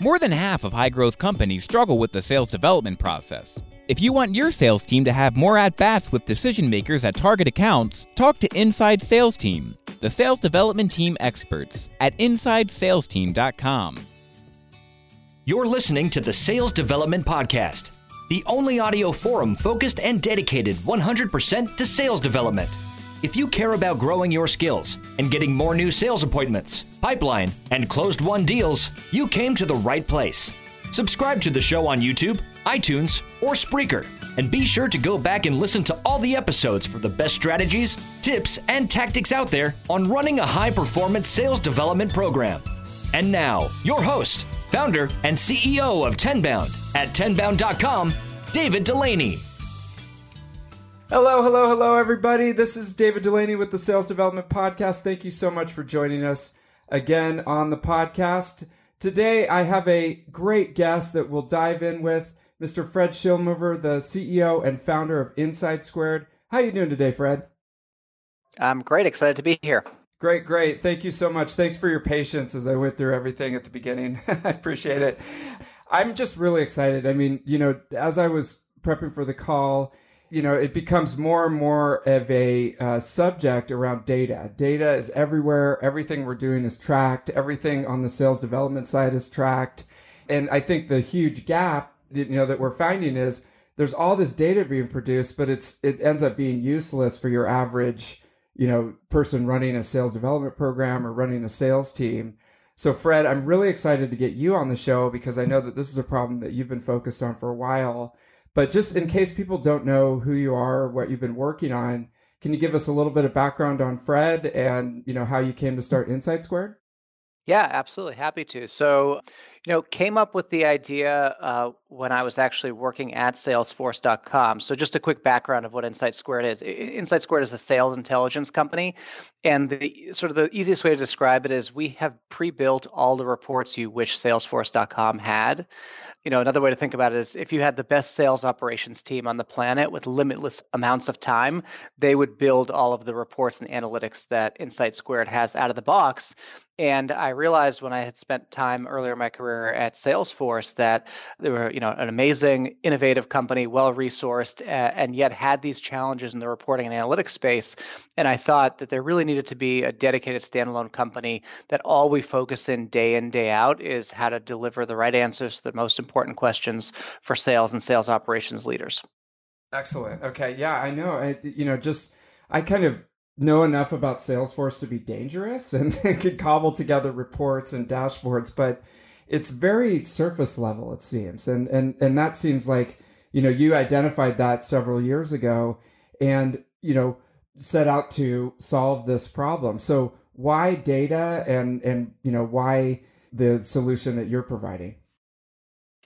More than half of high growth companies struggle with the sales development process. If you want your sales team to have more at bats with decision makers at target accounts, talk to Inside Sales Team, the sales development team experts at InsideSalesTeam.com. You're listening to the Sales Development Podcast, the only audio forum focused and dedicated 100% to sales development. If you care about growing your skills and getting more new sales appointments, pipeline, and closed won deals, you came to the right place. Subscribe to the show on YouTube, iTunes, or Spreaker, and be sure to go back and listen to all the episodes for the best strategies, tips, and tactics out there on running a high performance sales development program. And now, your host, founder, and CEO of Tenbound at tenbound.com, David Dulany. Hello, hello, hello, everybody. This is David Dulany with the Sales Development Podcast. Thank you so much for joining us again on the podcast. Today, I have a great guest that we'll dive in with, Mr. Fred Shilmover, the CEO and founder of InsightSquared. How are you doing today, Fred? I'm great. Excited to be here. Great, great. Thank you so much. Thanks for your patience as I went through everything at the beginning. I appreciate it. I'm just really excited. I mean, you know, as I was prepping for the call, you know, it becomes more and more of a uh, subject around data. Data is everywhere. Everything we're doing is tracked. Everything on the sales development side is tracked. And I think the huge gap, you know, that we're finding is there's all this data being produced, but it's, it ends up being useless for your average, you know, person running a sales development program or running a sales team. So Fred, I'm really excited to get you on the show because I know that this is a problem that you've been focused on for a while but just in case people don't know who you are or what you've been working on, can you give us a little bit of background on Fred and you know how you came to start InsightSquared? Yeah, absolutely. Happy to. So, you know, came up with the idea uh, when I was actually working at Salesforce.com. So, just a quick background of what InsightSquared is. InsightSquared is a sales intelligence company, and the sort of the easiest way to describe it is we have pre-built all the reports you wish Salesforce.com had you know another way to think about it is if you had the best sales operations team on the planet with limitless amounts of time they would build all of the reports and analytics that insight squared has out of the box and I realized when I had spent time earlier in my career at Salesforce that they were, you know, an amazing, innovative company, well resourced, uh, and yet had these challenges in the reporting and analytics space. And I thought that there really needed to be a dedicated standalone company that all we focus in day in day out is how to deliver the right answers to the most important questions for sales and sales operations leaders. Excellent. Okay. Yeah, I know. I, you know, just I kind of know enough about Salesforce to be dangerous and could cobble together reports and dashboards, but it's very surface level, it seems. And, and, and that seems like, you know, you identified that several years ago and, you know, set out to solve this problem. So why data and, and, you know, why the solution that you're providing?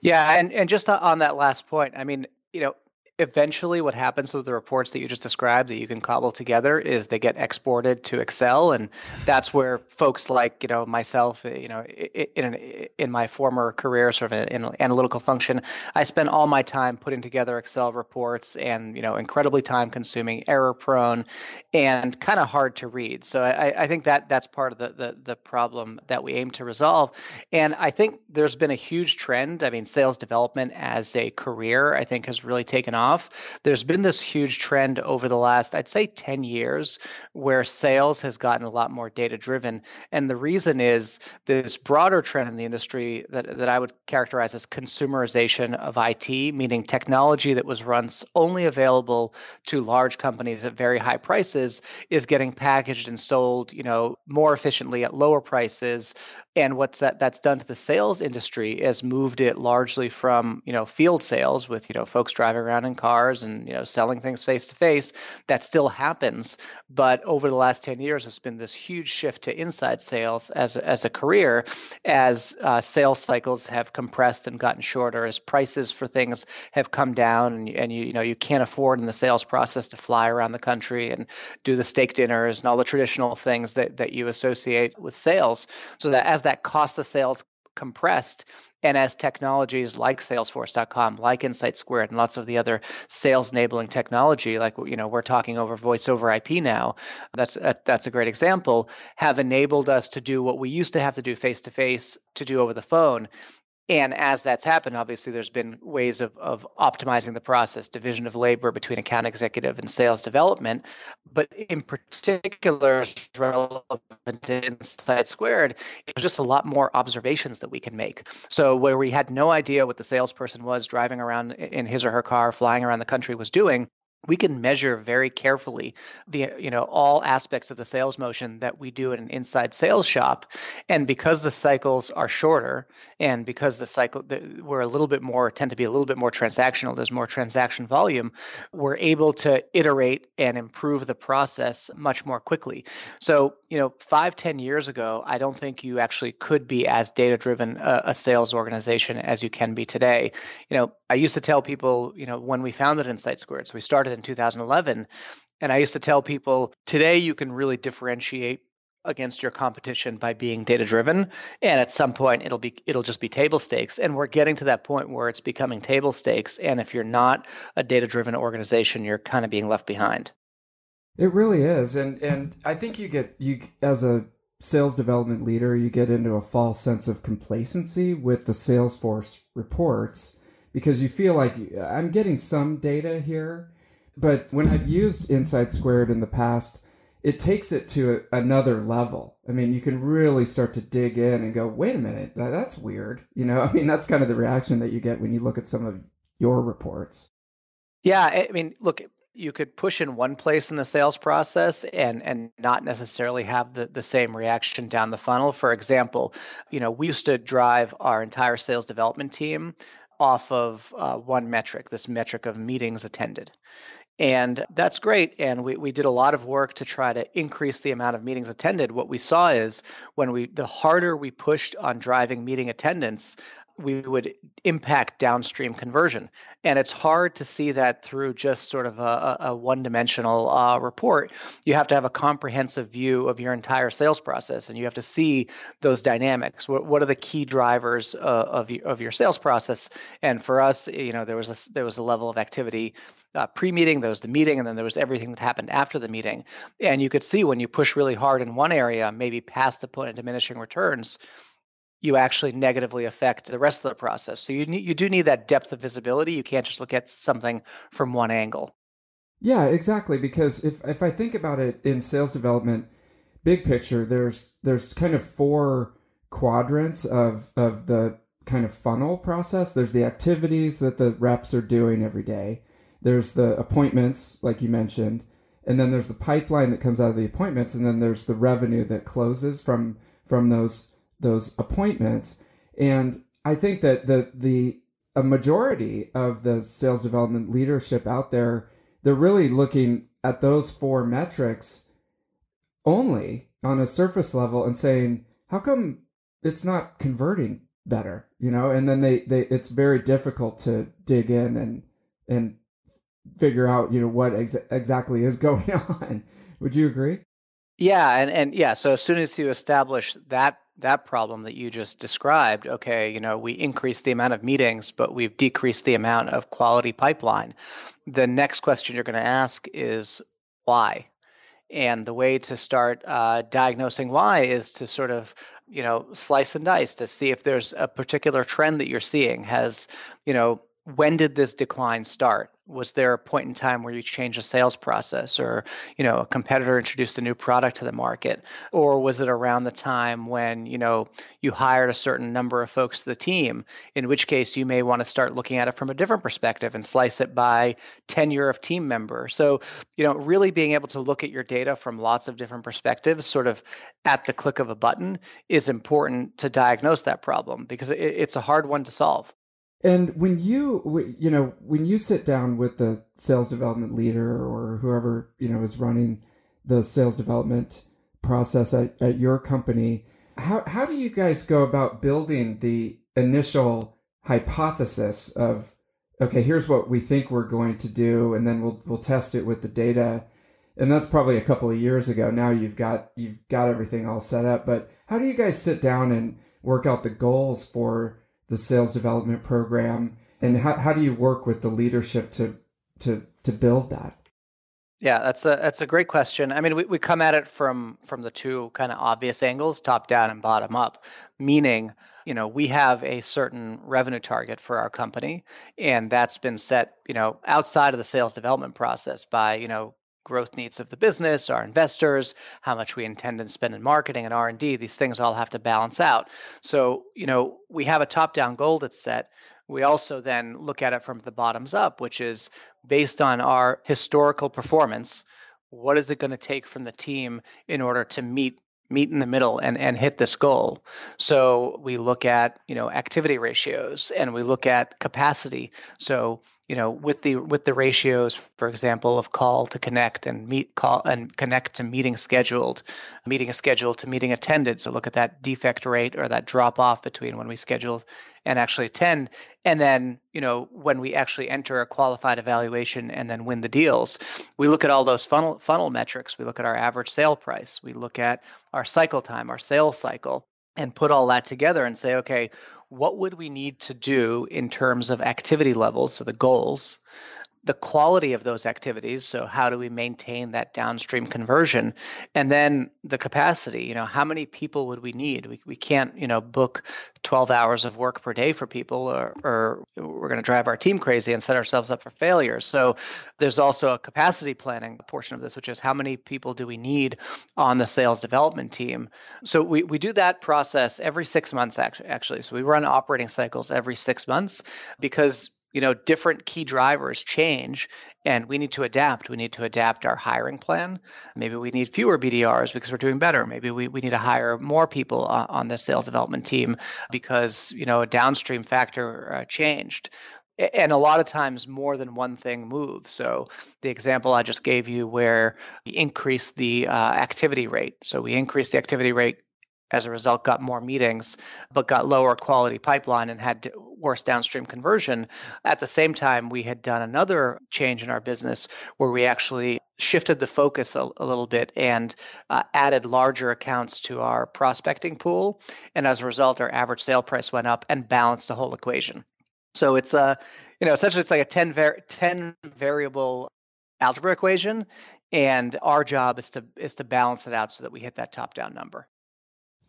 Yeah. And, and just on that last point, I mean, you know, eventually what happens with the reports that you just described that you can cobble together is they get exported to excel and that's where folks like you know myself eh, you know in in my former career sort of in an analytical function i spent all my time putting together excel reports and you know incredibly time consuming error prone and kind of hard to read. So I, I think that that's part of the, the the problem that we aim to resolve. And i think there's been a huge trend. I mean sales development as a career i think has really taken off off. There's been this huge trend over the last, I'd say, 10 years where sales has gotten a lot more data driven. And the reason is this broader trend in the industry that, that I would characterize as consumerization of IT, meaning technology that was once only available to large companies at very high prices is getting packaged and sold, you know, more efficiently at lower prices and what's that that's done to the sales industry is moved it largely from you know field sales with you know folks driving around in cars and you know selling things face to face that still happens. But over the last 10 years it's been this huge shift to inside sales as a, as a career as uh, sales cycles have compressed and gotten shorter as prices for things have come down and, and you, you know you can't afford in the sales process to fly around the country and do the steak dinners and all the traditional things that, that you associate with sales. So that as that cost of sales compressed. And as technologies like salesforce.com like insight squared and lots of the other sales enabling technology like you know we're talking over voice over ip now that's that's a great example have enabled us to do what we used to have to do face to face to do over the phone And as that's happened, obviously, there's been ways of, of optimizing the process, division of labor between account executive and sales development. But in particular, relevant to Insight Squared, was just a lot more observations that we can make. So, where we had no idea what the salesperson was driving around in his or her car, flying around the country was doing, we can measure very carefully the you know all aspects of the sales motion that we do in an inside sales shop. And because the cycles are shorter and because the cycle we're a little bit more tend to be a little bit more transactional there's more transaction volume we're able to iterate and improve the process much more quickly. So you know five ten years ago i don't think you actually could be as data driven a, a sales organization as you can be today. You know i used to tell people you know when we founded insight squared so we started in 2011. And I used to tell people today you can really differentiate against your competition by being data driven and at some point it'll be it'll just be table stakes and we're getting to that point where it's becoming table stakes and if you're not a data driven organization you're kind of being left behind it really is and and i think you get you as a sales development leader you get into a false sense of complacency with the salesforce reports because you feel like i'm getting some data here but when I've used Insight Squared in the past, it takes it to another level. I mean, you can really start to dig in and go, wait a minute, that's weird. You know, I mean, that's kind of the reaction that you get when you look at some of your reports. Yeah. I mean, look, you could push in one place in the sales process and and not necessarily have the, the same reaction down the funnel. For example, you know, we used to drive our entire sales development team off of uh, one metric, this metric of meetings attended. And that's great. And we, we did a lot of work to try to increase the amount of meetings attended. What we saw is when we the harder we pushed on driving meeting attendance, we would impact downstream conversion. And it's hard to see that through just sort of a, a one dimensional uh, report. You have to have a comprehensive view of your entire sales process and you have to see those dynamics. What, what are the key drivers uh, of, of your sales process? And for us, you know, there was a, there was a level of activity uh, pre meeting, there was the meeting, and then there was everything that happened after the meeting. And you could see when you push really hard in one area, maybe past the point of diminishing returns you actually negatively affect the rest of the process. So you need, you do need that depth of visibility. You can't just look at something from one angle. Yeah, exactly. Because if if I think about it in sales development, big picture, there's there's kind of four quadrants of of the kind of funnel process. There's the activities that the reps are doing every day. There's the appointments, like you mentioned, and then there's the pipeline that comes out of the appointments, and then there's the revenue that closes from from those those appointments. And I think that the the a majority of the sales development leadership out there, they're really looking at those four metrics only on a surface level and saying, how come it's not converting better? You know, and then they, they it's very difficult to dig in and and figure out, you know, what ex- exactly is going on. Would you agree? Yeah, and and yeah, so as soon as you establish that that problem that you just described, okay, you know, we increased the amount of meetings, but we've decreased the amount of quality pipeline. The next question you're going to ask is why? And the way to start uh, diagnosing why is to sort of, you know, slice and dice to see if there's a particular trend that you're seeing. Has, you know, when did this decline start? Was there a point in time where you changed a sales process or, you know, a competitor introduced a new product to the market? Or was it around the time when, you know, you hired a certain number of folks to the team, in which case you may want to start looking at it from a different perspective and slice it by tenure of team member. So, you know, really being able to look at your data from lots of different perspectives, sort of at the click of a button, is important to diagnose that problem because it's a hard one to solve. And when you, you know, when you sit down with the sales development leader or whoever, you know, is running the sales development process at, at your company, how, how do you guys go about building the initial hypothesis of, okay, here's what we think we're going to do, and then we'll, we'll test it with the data. And that's probably a couple of years ago. Now you've got, you've got everything all set up, but how do you guys sit down and work out the goals for the sales development program? And how, how do you work with the leadership to to to build that? Yeah that's a that's a great question. I mean we, we come at it from from the two kind of obvious angles top down and bottom up. Meaning you know, we have a certain revenue target for our company, and that's been set, you know, outside of the sales development process by, you know, growth needs of the business, our investors, how much we intend to spend in marketing and R&D. These things all have to balance out. So, you know, we have a top-down goal that's set. We also then look at it from the bottoms up, which is based on our historical performance. What is it going to take from the team in order to meet meet in the middle and, and hit this goal. So we look at, you know, activity ratios and we look at capacity. So, you know, with the with the ratios, for example, of call to connect and meet call and connect to meeting scheduled, meeting scheduled to meeting attended. So look at that defect rate or that drop off between when we schedule and actually attend. And then, you know, when we actually enter a qualified evaluation and then win the deals, we look at all those funnel funnel metrics. We look at our average sale price. We look at our cycle time, our sales cycle, and put all that together and say, okay, what would we need to do in terms of activity levels, so the goals, the quality of those activities. So how do we maintain that downstream conversion? And then the capacity you know how many people would we need? We, we can't you know book 12 hours of work per day for people or, or we're going to drive our team crazy and set ourselves up for failure. So there's also a capacity planning portion of this which is how many people do we need on the sales development team? So we, we do that process every six months actually. So we run operating cycles every six months because you know different key drivers change and we need to adapt. We need to adapt our hiring plan. Maybe we need fewer bdrs because we're doing better. Maybe we, we need to hire more people on, on the sales development team because you know a downstream factor uh, changed. And a lot of times more than one thing moves. So the example i just gave you where we increased the uh, activity rate. So we increased the activity rate as a result got more meetings but got lower quality pipeline and had worse downstream conversion. At the same time we had done another change in our business where we actually shifted the focus a, a little bit and uh, added larger accounts to our prospecting pool. And as a result our average sale price went up and balanced the whole equation. So it's a you know essentially it's like a 10, var- 10 variable algebra equation. And our job is to is to balance it out so that we hit that top down number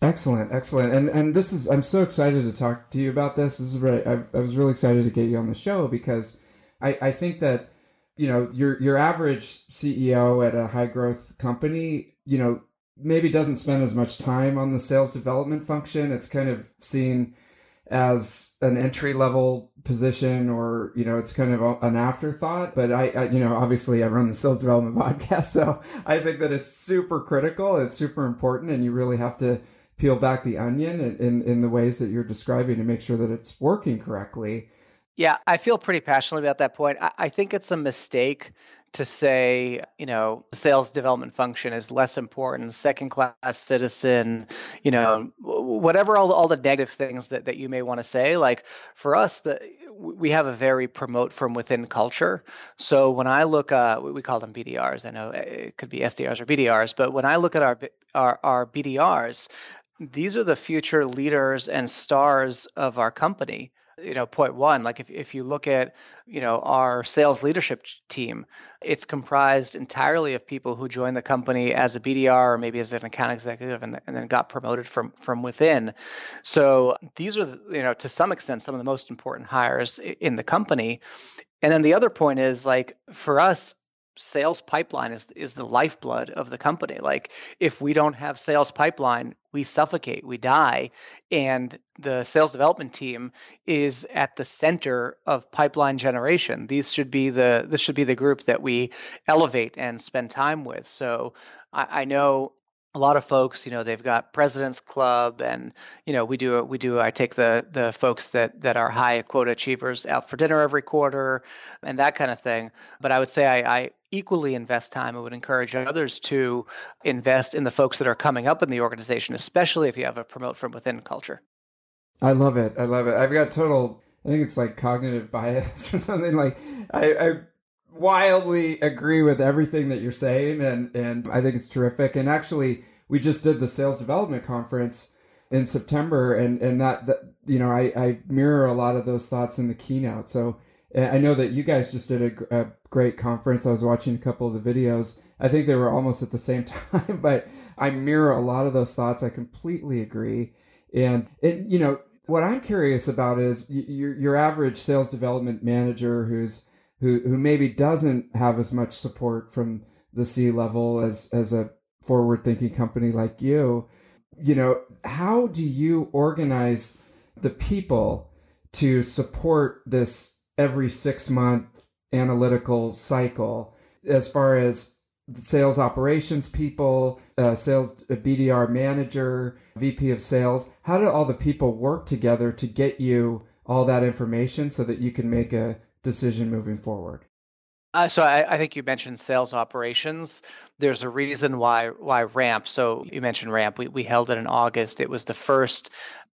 Excellent, excellent, and and this is I'm so excited to talk to you about this. This is. I, I was really excited to get you on the show because I I think that you know your your average CEO at a high growth company, you know, maybe doesn't spend as much time on the sales development function. It's kind of seen as an entry level position or you know it's kind of an afterthought but I, I, you know obviously i run the sales development podcast so i think that it's super critical it's super important and you really have to peel back the onion in, in, the ways that you're describing to make sure that it's working correctly. Yeah, I feel pretty passionately about that point. I, I think it's a mistake to say, you know, sales development function is less important, second class citizen, you know, whatever all the, all the negative things that, that you may want to say. Like for us, the, we have a very promote from within culture. So when I look, uh, we call them BDRs. I know it could be SDRs or BDRs, but when I look at our our, our BDRs, these are the future leaders and stars of our company. You know point one like if, if you look at you know our sales leadership team it's comprised entirely of people who joined the company as a bdr or maybe as an account executive and, and then got promoted from from within. So these are you know to some extent some of the most important hires in the company. And then the other point is like for us sales pipeline is is the lifeblood of the company. Like if we don't have sales pipeline we suffocate we die and the sales development team is at the center of pipeline generation. These should be the this should be the group that we elevate and spend time with. So i, I know a lot of folks you know they've got president's club and you know we do we do i take the the folks that that are high quota achievers out for dinner every quarter and that kind of thing. But i would say i, I equally invest time i would encourage others to invest in the folks that are coming up in the organization especially if you have a promote from within culture. I love it. I love it. I've got total i think it's like cognitive bias or something like i, I wildly agree with everything that you're saying and and I think it's terrific. And actually we just did the sales development conference in September and and that, that you know I, I mirror a lot of those thoughts in the keynote. So eh, I know that you guys just did a, a great conference. I was watching a couple of the videos. I think they were almost at the same time but I mirror a lot of those thoughts. I completely agree. And and you know what I'm curious about is your your average sales development manager who's who who maybe doesn't have as much support from the C level as as a forward thinking company like you. You know, how do you organize the people to support this every six month analytical cycle as far as sales operations people, uh, sales BDR manager, VP of sales. How do all the people work together to get you all that information so that you can make a decision moving forward? Uh, so I, I, think you mentioned sales operations. There's a reason why why Ramp. So you mentioned Ramp. We, we held it in August. It was the first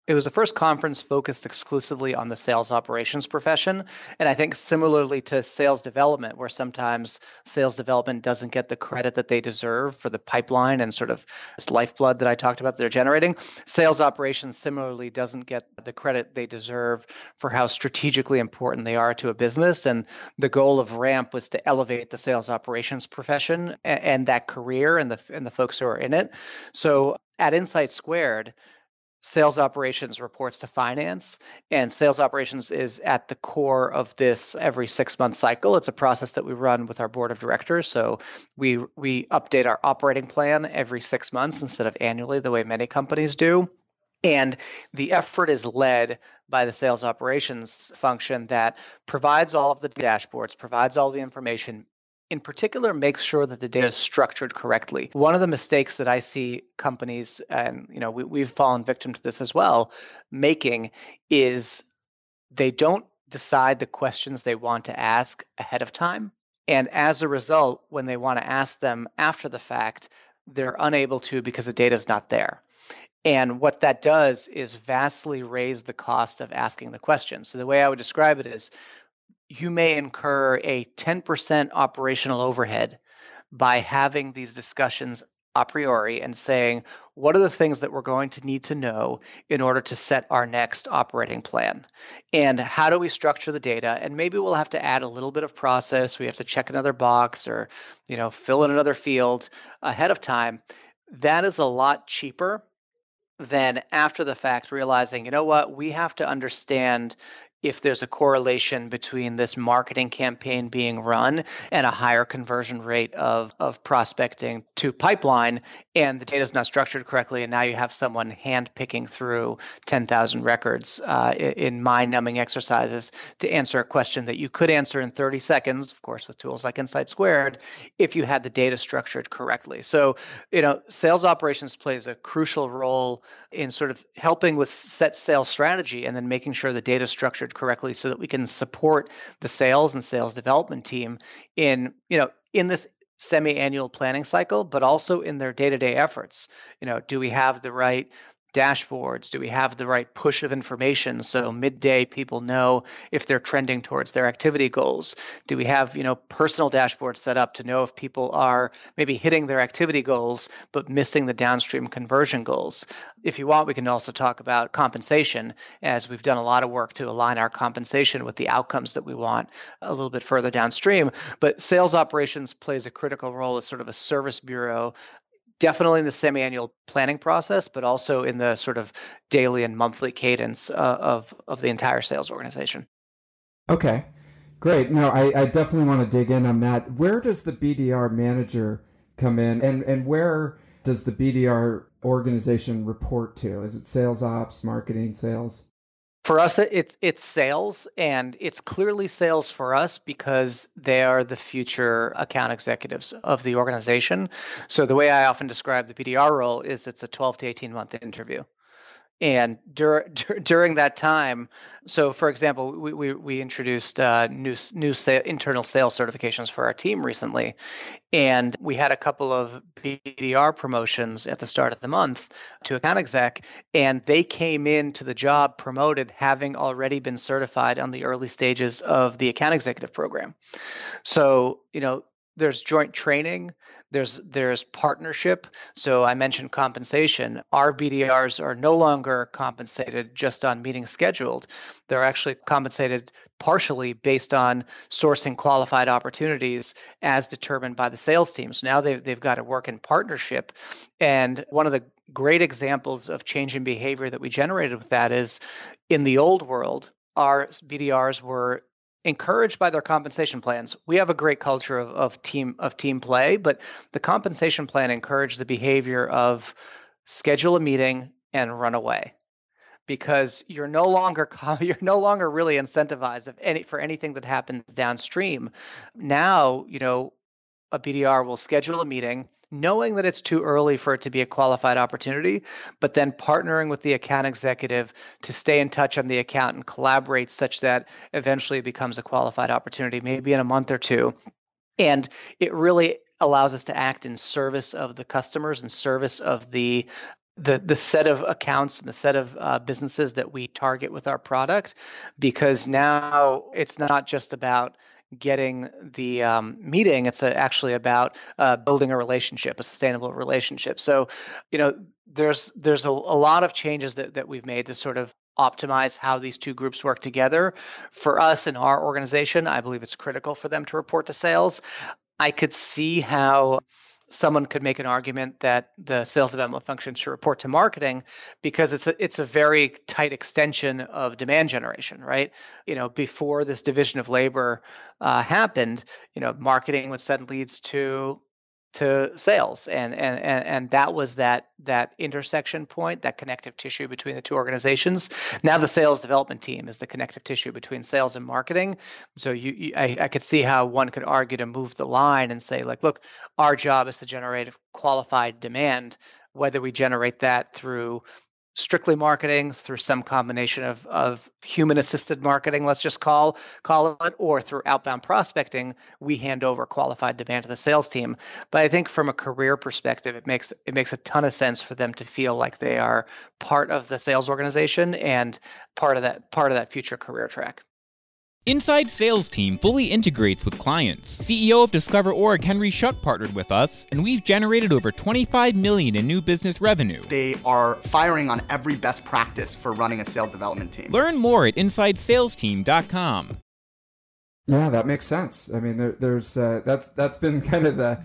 it was the first conference focused exclusively on the sales operations profession. And I think similarly to sales development, where sometimes sales development doesn't get the credit that they deserve for the pipeline and sort of this lifeblood that I talked about they're generating, sales operations similarly doesn't get the credit they deserve for how strategically important they are to a business. And the goal of RAMP was to elevate the sales operations profession and, and that career and the and the folks who are in it. So at Insight Squared, sales operations reports to finance and sales operations is at the core of this every 6 month cycle. It's a process that we run with our board of directors. So we we update our operating plan every 6 months instead of annually the way many companies do. And the effort is led by the sales operations function that provides all of the dashboards, provides all the information, in particular makes sure that the data is structured correctly. One of the mistakes that I see companies, and you know, we, we've fallen victim to this as well, making is they don't decide the questions they want to ask ahead of time. And as a result, when they want to ask them after the fact, they're unable to because the data is not there. And what that does is vastly raise the cost of asking the question. So the way I would describe it is you may incur a 10% operational overhead by having these discussions a priori and saying, what are the things that we're going to need to know in order to set our next operating plan? And how do we structure the data? And maybe we'll have to add a little bit of process. We have to check another box or, you know, fill in another field ahead of time. That is a lot cheaper than after the fact realizing, you know what, we have to understand if there's a correlation between this marketing campaign being run and a higher conversion rate of, of prospecting to pipeline and the data is not structured correctly and now you have someone hand picking through 10,000 records uh, in mind numbing exercises to answer a question that you could answer in 30 seconds of course with tools like insight squared if you had the data structured correctly. So you know sales operations plays a crucial role in sort of helping with set sales strategy and then making sure the data is correctly so that we can support the sales and sales development team in you know in this semi-annual planning cycle but also in their day-to-day efforts. You know do we have the right dashboards? Do we have the right push of information so midday people know if they're trending towards their activity goals? Do we have, you know, personal dashboards set up to know if people are maybe hitting their activity goals but missing the downstream conversion goals? If you want, we can also talk about compensation as we've done a lot of work to align our compensation with the outcomes that we want a little bit further downstream. But sales operations plays a critical role as sort of a service bureau definitely in the semi-annual planning process, but also in the sort of daily and monthly cadence uh, of of the entire sales organization. Okay, great. No, I, I definitely want to dig in on that. Where does the BDR manager come in, and and where does the BDR organization report to? Is it sales ops, marketing, sales? For us, it's it's sales, and it's clearly sales for us because they are the future account executives of the organization. So the way I often describe the BDR role is it's a 12 to 18 month interview and dur- dur- during that time so for example we, we, we introduced uh, new, new sa- internal sales certifications for our team recently. And we had a couple of bdr promotions at the start of the month to account exec and they came into the job promoted having already been certified on the early stages of the account executive program. So you know there's joint training there's there's partnership. So i mentioned compensation. Our bdrs are no longer compensated just on meetings scheduled. They're actually compensated partially based on sourcing qualified opportunities as determined by the sales team. So now they've, they've got to work in partnership. And one of the great examples of change in behavior that we generated with that is in the old world, our BDRs were encouraged by their compensation plans. We have a great culture of, of team of team play, but the compensation plan encouraged the behavior of schedule a meeting and run away because you're no longer you're no longer really incentivized of any for anything that happens downstream. Now, you know, a BDR will schedule a meeting knowing that it's too early for it to be a qualified opportunity, but then partnering with the account executive to stay in touch on the account and collaborate such that eventually it becomes a qualified opportunity, maybe in a month or two. And it really allows us to act in service of the customers and service of the the the set of accounts and the set of uh, businesses that we target with our product because now it's not just about getting the um, meeting it's a, actually about uh, building a relationship a sustainable relationship. So you know there's there's a, a lot of changes that, that we've made to sort of optimize how these two groups work together. For us in our organization i believe it's critical for them to report to sales. I could see how someone could make an argument that the sales development function should report to marketing because it's a, it's a very tight extension of demand generation right? You know before this division of labor uh, happened you know marketing would send leads to to sales. And, and and and that was that that intersection point that connective tissue between the two organizations. Now the sales development team is the connective tissue between sales and marketing. So you, you I, I could see how one could argue to move the line and say like look our job is to generate qualified demand whether we generate that through strictly marketing through some combination of, of human assisted marketing let's just call call it or through outbound prospecting we hand over qualified demand to the sales team. But i think from a career perspective it makes it makes a ton of sense for them to feel like they are part of the sales organization and part of that part of that future career track Inside Sales Team fully integrates with clients. CEO of DiscoverOrg, Henry Schuck, partnered with us, and we've generated over 25 million in new business revenue. They are firing on every best practice for running a sales development team. Learn more at InsideSalesTeam.com. Yeah, that makes sense. I mean, there, there's uh, that's that's been kind of the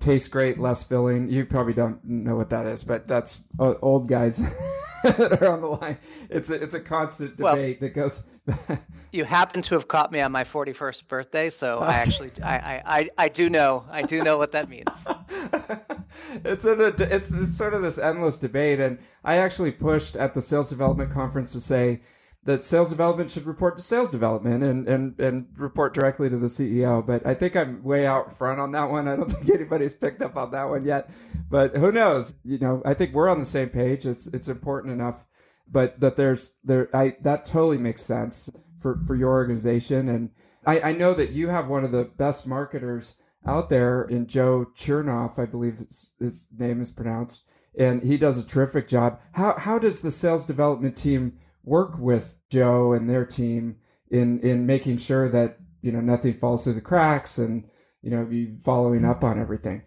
tastes great, less filling. You probably don't know what that is, but that's uh, old guys that are on the line. It's a it's a constant debate well, that goes you happen to have caught me on my 41st birthday, so I actually I, I, I do know I do know what that means. it's a it's, it's sort of this endless debate, and I actually pushed at the sales development conference to say that sales development should report to sales development and, and, and report directly to the CEO. But I think I'm way out front on that one. I don't think anybody's picked up on that one yet. But who knows? You know, I think we're on the same page. It's it's important enough but that there's there I that totally makes sense for for your organization and I, I know that you have one of the best marketers out there in Joe Chernov, I believe his, his name is pronounced, and he does a terrific job. How how does the sales development team work with Joe and their team in in making sure that you know nothing falls through the cracks and you know be following up on everything?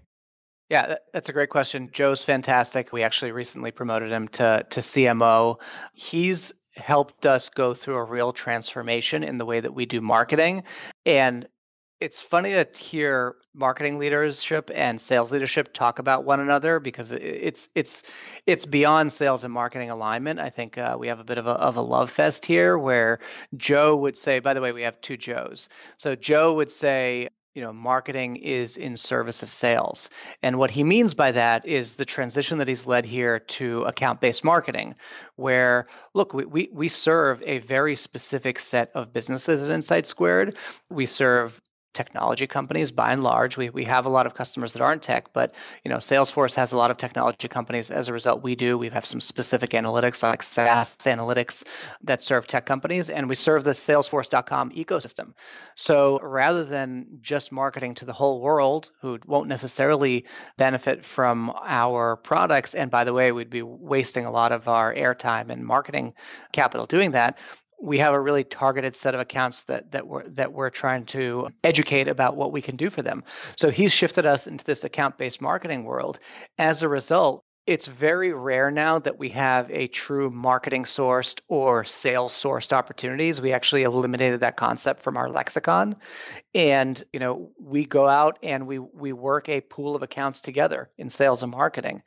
Yeah, that's a great question. Joe's fantastic. We actually recently promoted him to to CMO. He's helped us go through a real transformation in the way that we do marketing and it's funny to hear marketing leadership and sales leadership talk about one another because it's it's it's beyond sales and marketing alignment. I think uh, we have a bit of a of a love fest here, where Joe would say. By the way, we have two Joes. So Joe would say, you know marketing is in service of sales and what he means by that is the transition that he's led here to account-based marketing where look we, we, we serve a very specific set of businesses at insight squared we serve technology companies. By and large we, we have a lot of customers that aren't tech but you know salesforce has a lot of technology companies. As a result we do. We have some specific analytics like saas analytics that serve tech companies and we serve the salesforce.com ecosystem. So rather than just marketing to the whole world who won't necessarily benefit from our products and by the way we'd be wasting a lot of our airtime and marketing capital doing that we have a really targeted set of accounts that that we're that we're trying to educate about what we can do for them. So he's shifted us into this account-based marketing world. As a result, it's very rare now that we have a true marketing sourced or sales sourced opportunities. We actually eliminated that concept from our lexicon. And, you know, we go out and we we work a pool of accounts together in sales and marketing.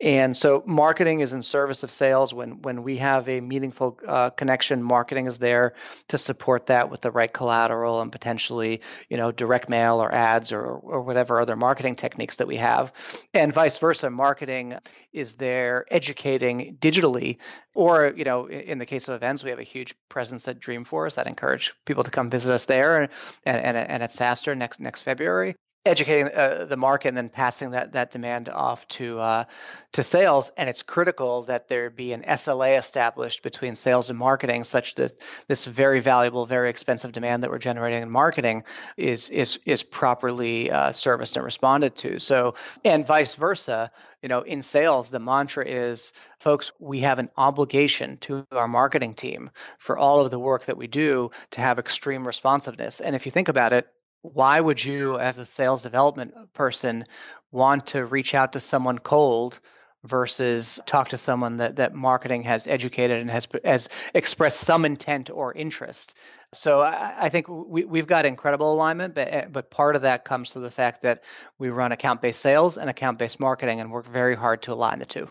And so marketing is in service of sales when when we have a meaningful uh, connection, marketing is there to support that with the right collateral and potentially, you know, direct mail or ads or or whatever other marketing techniques that we have. And vice versa, marketing is there educating digitally? Or you know in the case of events we have a huge presence at dreamforce that encourage people to come visit us there and and, and at SaaStr next next february educating uh, the market and then passing that that demand off to uh, to sales. And it's critical that there be an SLA established between sales and marketing such that this very valuable very expensive demand that we're generating in marketing is is is properly uh, serviced and responded to. So and vice versa you know in sales the mantra is folks we have an obligation to our marketing team for all of the work that we do to have extreme responsiveness. And if you think about it why would you as a sales development person want to reach out to someone cold versus talk to someone that, that marketing has educated and has has expressed some intent or interest. So I, I think we, we've got incredible alignment, but eh, but part of that comes to the fact that we run account based sales and account based marketing and work very hard to align the two.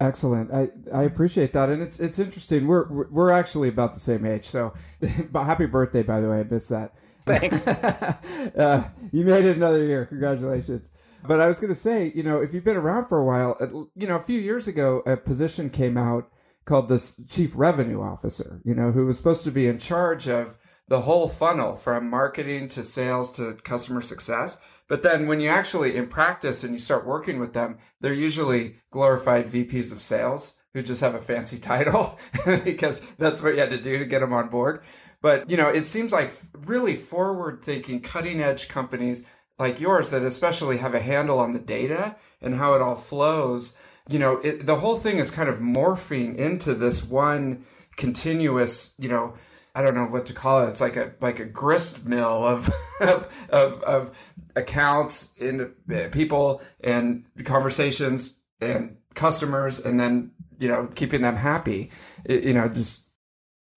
Excellent. I, I appreciate that, and it's it's interesting. We're we're actually about the same age, so happy birthday, by the way. I missed that. Thanks. uh, you made it another year. Congratulations. But I was going to say, you know, if you've been around for a while, you know, a few years ago, a position came out called the chief revenue officer, you know, who was supposed to be in charge of the whole funnel from marketing to sales to customer success. But then when you actually in practice and you start working with them, they're usually glorified VPs of sales who just have a fancy title because that's what you had to do to get them on board. But, you know, it seems like really forward thinking, cutting edge companies like yours that especially have a handle on the data and how it all flows. You know, it, the whole thing is kind of morphing into this one continuous, you know, I don't know what to call it. It's like a like a grist mill of of of, of accounts and people and conversations and customers, and then you know keeping them happy. It, you know, just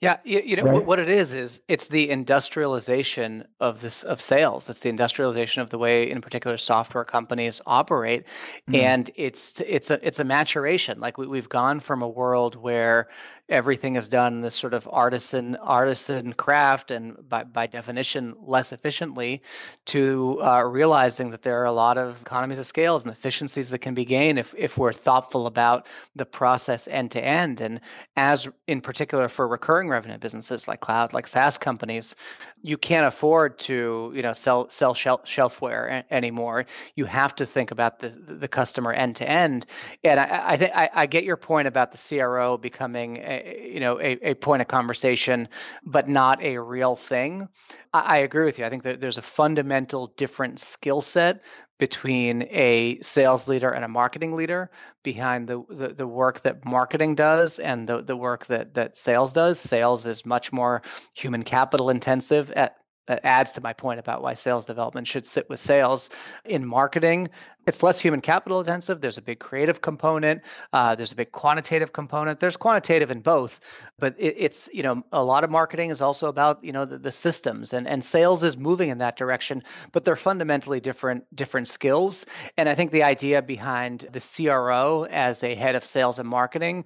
yeah, you, you know right? what it is is it's the industrialization of this of sales. It's the industrialization of the way, in particular, software companies operate, mm. and it's it's a it's a maturation. Like we, we've gone from a world where everything is done in this sort of artisan artisan craft and by, by definition less efficiently to uh, realizing that there are a lot of economies of scales and efficiencies that can be gained if, if we're thoughtful about the process end to end and as in particular for recurring revenue businesses like cloud like saas companies you can't afford to you know sell sell shelf, shelfware anymore. You have to think about the the customer end to end. And i i think I, get your point about the cro becoming you know a, a point of conversation but not a real thing. I, I agree with you. I think that there's a fundamental different skill set between a sales leader and a marketing leader behind the, the, the, work that marketing does and the, the work that, that sales does. Sales is much more human capital intensive at that adds to my point about why sales development should sit with sales. In marketing it's less human capital intensive. There's a big creative component uh, there's a big quantitative component. There's quantitative in both but it, it's you know a lot of marketing is also about you know the, the, systems and, and sales is moving in that direction but they're fundamentally different different skills. And i think the idea behind the cro as a head of sales and marketing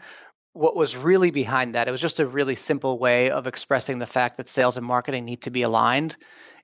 what was really behind that. It was just a really simple way of expressing the fact that sales and marketing need to be aligned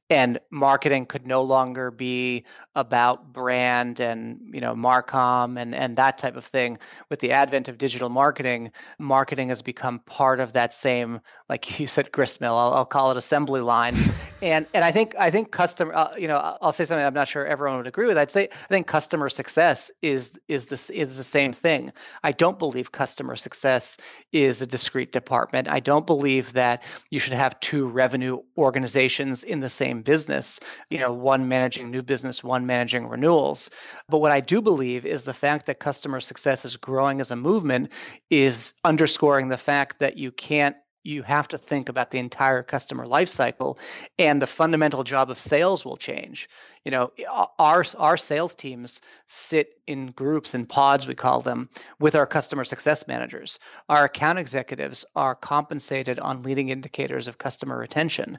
and marketing could no longer be about brand and you know marcom and and that type of thing. With the advent of digital marketing marketing has become part of that same like you said gristmill i'll, I'll call it assembly line. And and i think i think customer uh, you know i'll say something i'm not sure everyone would agree with. I'd say i think customer success is is this is the same thing. I don't believe customer success is a discrete department. I don't believe that you should have two revenue organizations in the same business, you know, one managing new business, one managing renewals. But what I do believe is the fact that customer success is growing as a movement is underscoring the fact that you can't you have to think about the entire customer lifecycle and the fundamental job of sales will change you know our our sales teams sit in groups and pods we call them with our customer success managers our account executives are compensated on leading indicators of customer retention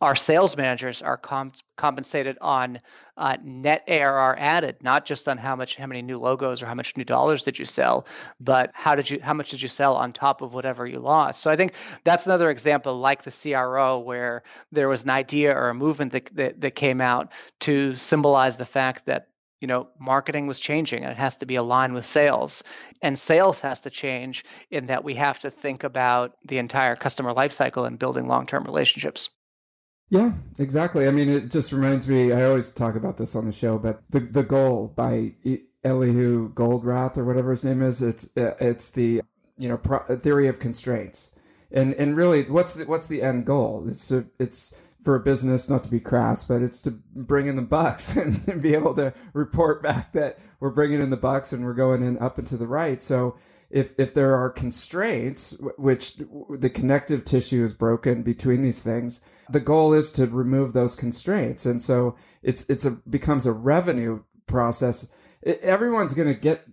our sales managers are comp- compensated on uh, net ARR added, not just on how much, how many new logos or how much new dollars did you sell, but how did you, how much did you sell on top of whatever you lost. So I think that's another example, like the CRO, where there was an idea or a movement that that, that came out to symbolize the fact that you know marketing was changing and it has to be aligned with sales and sales has to change in that we have to think about the entire customer lifecycle and building long-term relationships yeah, exactly. I mean, it just reminds me. I always talk about this on the show, but the the goal by Elihu Goldratt or whatever his name is. It's uh, it's the you know pro- theory of constraints, and and really, what's the, what's the end goal? It's to it's for a business not to be crass, but it's to bring in the bucks and, be able to report back that we're bringing in the bucks and we're going in up and to the right. So if if there are constraints, which the connective tissue is broken between these things, the goal is to remove those constraints, and so it's it's a becomes a revenue process. It, everyone's going to get.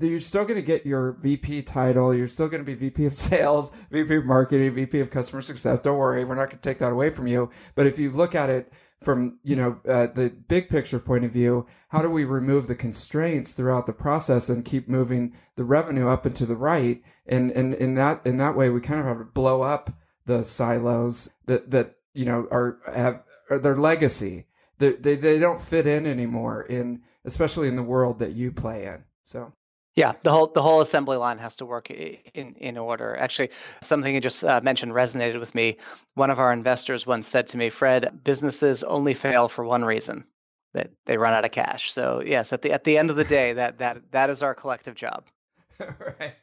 You're still going to get your VP title. You're still going to be VP of sales, VP of marketing, VP of customer success. Don't worry, we're not going to take that away from you. But if you look at it from you know uh, the big picture point of view how do we remove the constraints throughout the process and keep moving the revenue up and to the right and and in that in that way we kind of have to blow up the silos that that you know are have are their legacy they, they they don't fit in anymore in especially in the world that you play in so yeah, the whole the whole assembly line has to work in in order. Actually, something you just uh, mentioned resonated with me. One of our investors once said to me, "Fred, businesses only fail for one reason: that they run out of cash." So yes, at the at the end of the day, that that that is our collective job. right,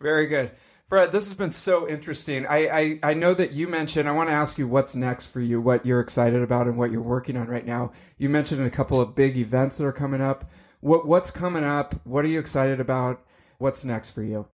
very good. Fred, this has been so interesting. I, I, I know that you mentioned, I want to ask you what's next for you, what you're excited about, and what you're working on right now. You mentioned a couple of big events that are coming up. What what's coming up? What are you excited about? What's next for you?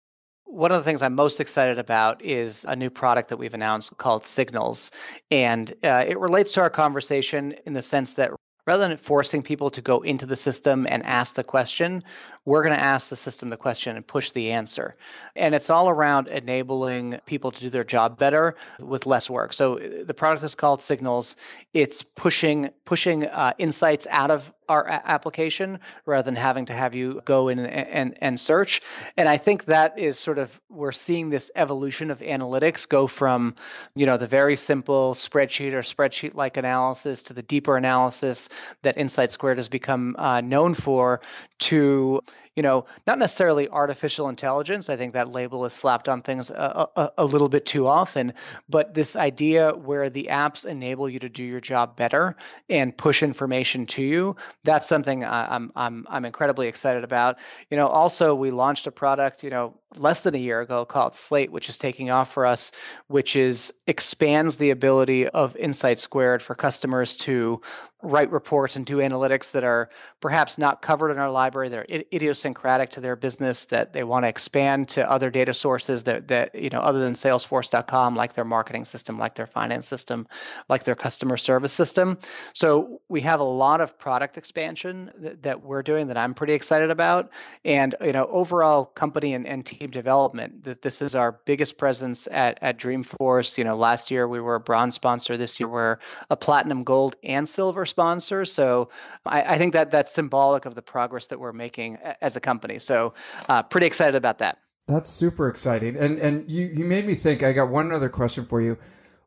One of the things I'm most excited about is a new product that we've announced called Signals. And uh, it relates to our conversation in the sense that rather than forcing people to go into the system and ask the question, we're going to ask the system the question and push the answer. And it's all around enabling people to do their job better with less work. So the product is called Signals. It's pushing pushing uh, insights out of our application rather than having to have you go in and, and, and search. And I think that is sort of we're seeing this evolution of analytics go from, you know, the very simple spreadsheet or spreadsheet like analysis to the deeper analysis that InsightSquared has become uh, known for to you know, not necessarily artificial intelligence. I think that label is slapped on things a, a, a, little bit too often. But this idea where the apps enable you to do your job better and push information to you, that's something I'm I'm I'm incredibly excited about. You know, also we launched a product, you know, less than a year ago called Slate, which is taking off for us, which is expands the ability of InsightSquared for customers to write reports and do analytics that are perhaps not covered in our library. They're idiosyncratic to their business that they want to expand to other data sources that that you know other than Salesforce.com, like their marketing system, like their finance system, like their customer service system. So we have a lot of product expansion that, that we're doing that I'm pretty excited about, and you know overall company and, and team development. That this is our biggest presence at at Dreamforce. You know, last year we were a bronze sponsor. This year we're a platinum, gold, and silver sponsor. So I, I think that that's symbolic of the progress that we're making as a company. So uh, pretty excited about that. That's super exciting. And and you you made me think. I got one other question for you.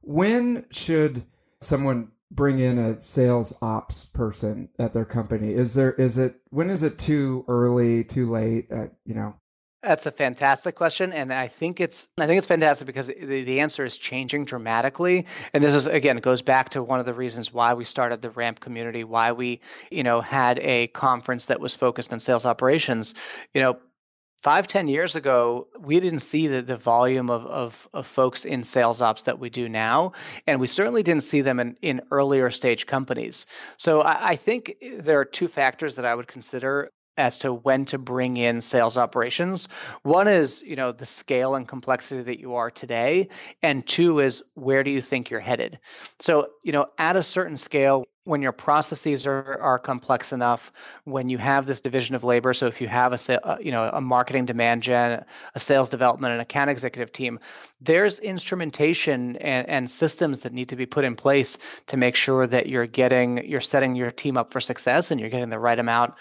When should someone bring in a sales ops person at their company? Is there is it when is it too early, too late? Uh, you know, that's a fantastic question, and I think it's I think it's fantastic because the, the answer is changing dramatically. And this is again goes back to one of the reasons why we started the Ramp community, why we you know had a conference that was focused on sales operations. You know, five ten years ago we didn't see the, the volume of, of, of folks in sales ops that we do now and we certainly didn't see them in, in earlier stage companies so I, I think there are two factors that i would consider as to when to bring in sales operations. One is, you know, the scale and complexity that you are today, and two is where do you think you're headed? So, you know, at a certain scale, when your processes are, are complex enough, when you have this division of labor, so if you have a uh, you know a marketing demand gen, a sales development, and account executive team, there's instrumentation and, and systems that need to be put in place to make sure that you're getting you're setting your team up for success and you're getting the right amount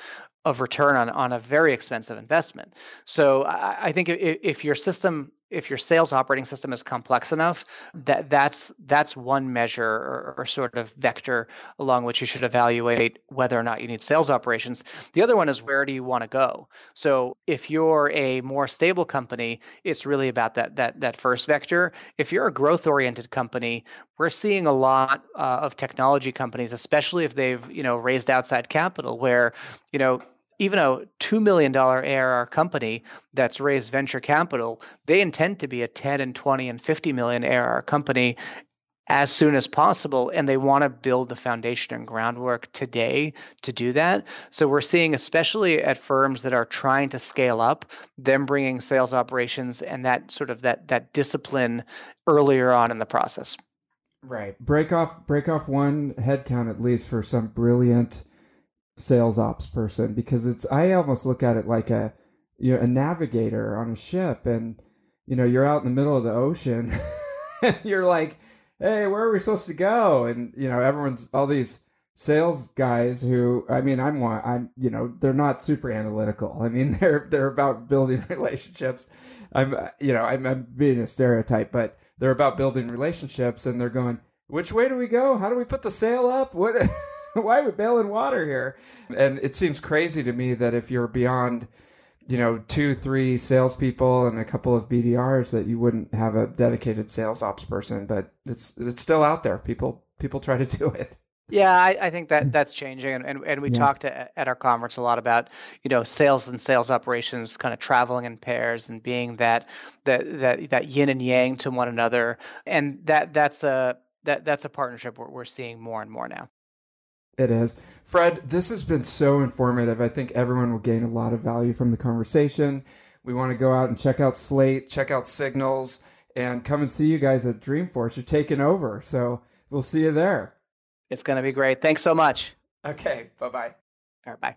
of return on, on a very expensive investment. So I, I think if, if, your system, if your sales operating system is complex enough, that that's that's one measure or, or sort of vector along which you should evaluate whether or not you need sales operations. The other one is where do you want to go? So if you're a more stable company, it's really about that that that first vector. If you're a growth oriented company, we're seeing a lot uh, of technology companies, especially if they've you know raised outside capital, where you know even a $2 million ARR company that's raised venture capital, they intend to be a 10 and 20 and 50 million ARR company as soon as possible. And they want to build the foundation and groundwork today to do that. So we're seeing, especially at firms that are trying to scale up, them bringing sales operations and that sort of that, that discipline earlier on in the process. Right. Break off break off one headcount at least for some brilliant sales ops person because it's I almost look at it like a you know a navigator on a ship and you know you're out in the middle of the ocean and you're like hey where are we supposed to go? And you know everyone's all these sales guys who I mean I'm one I'm you know they're not super analytical. I mean they're they're about building relationships. I'm you know I'm, I'm being a stereotype but they're about building relationships and they're going which way do we go? How do we put the sail up? What why are we bailing water here? And it seems crazy to me that if you're beyond, you know, two, three salespeople and a couple of BDRs, that you wouldn't have a dedicated sales ops person. But it's it's still out there. People people try to do it. Yeah, I, I, think that that's changing, and and, and we yeah. talked at, at our conference a lot about you know sales and sales operations kind of traveling in pairs and being that that that that yin and yang to one another, and that that's a that that's a partnership we're, we're seeing more and more now. It is. Fred, this has been so informative. I think everyone will gain a lot of value from the conversation. We want to go out and check out Slate, check out Signals, and come and see you guys at Dreamforce. You're taking over. So we'll see you there. It's going to be great. Thanks so much. Okay. Bye bye. All right. Bye.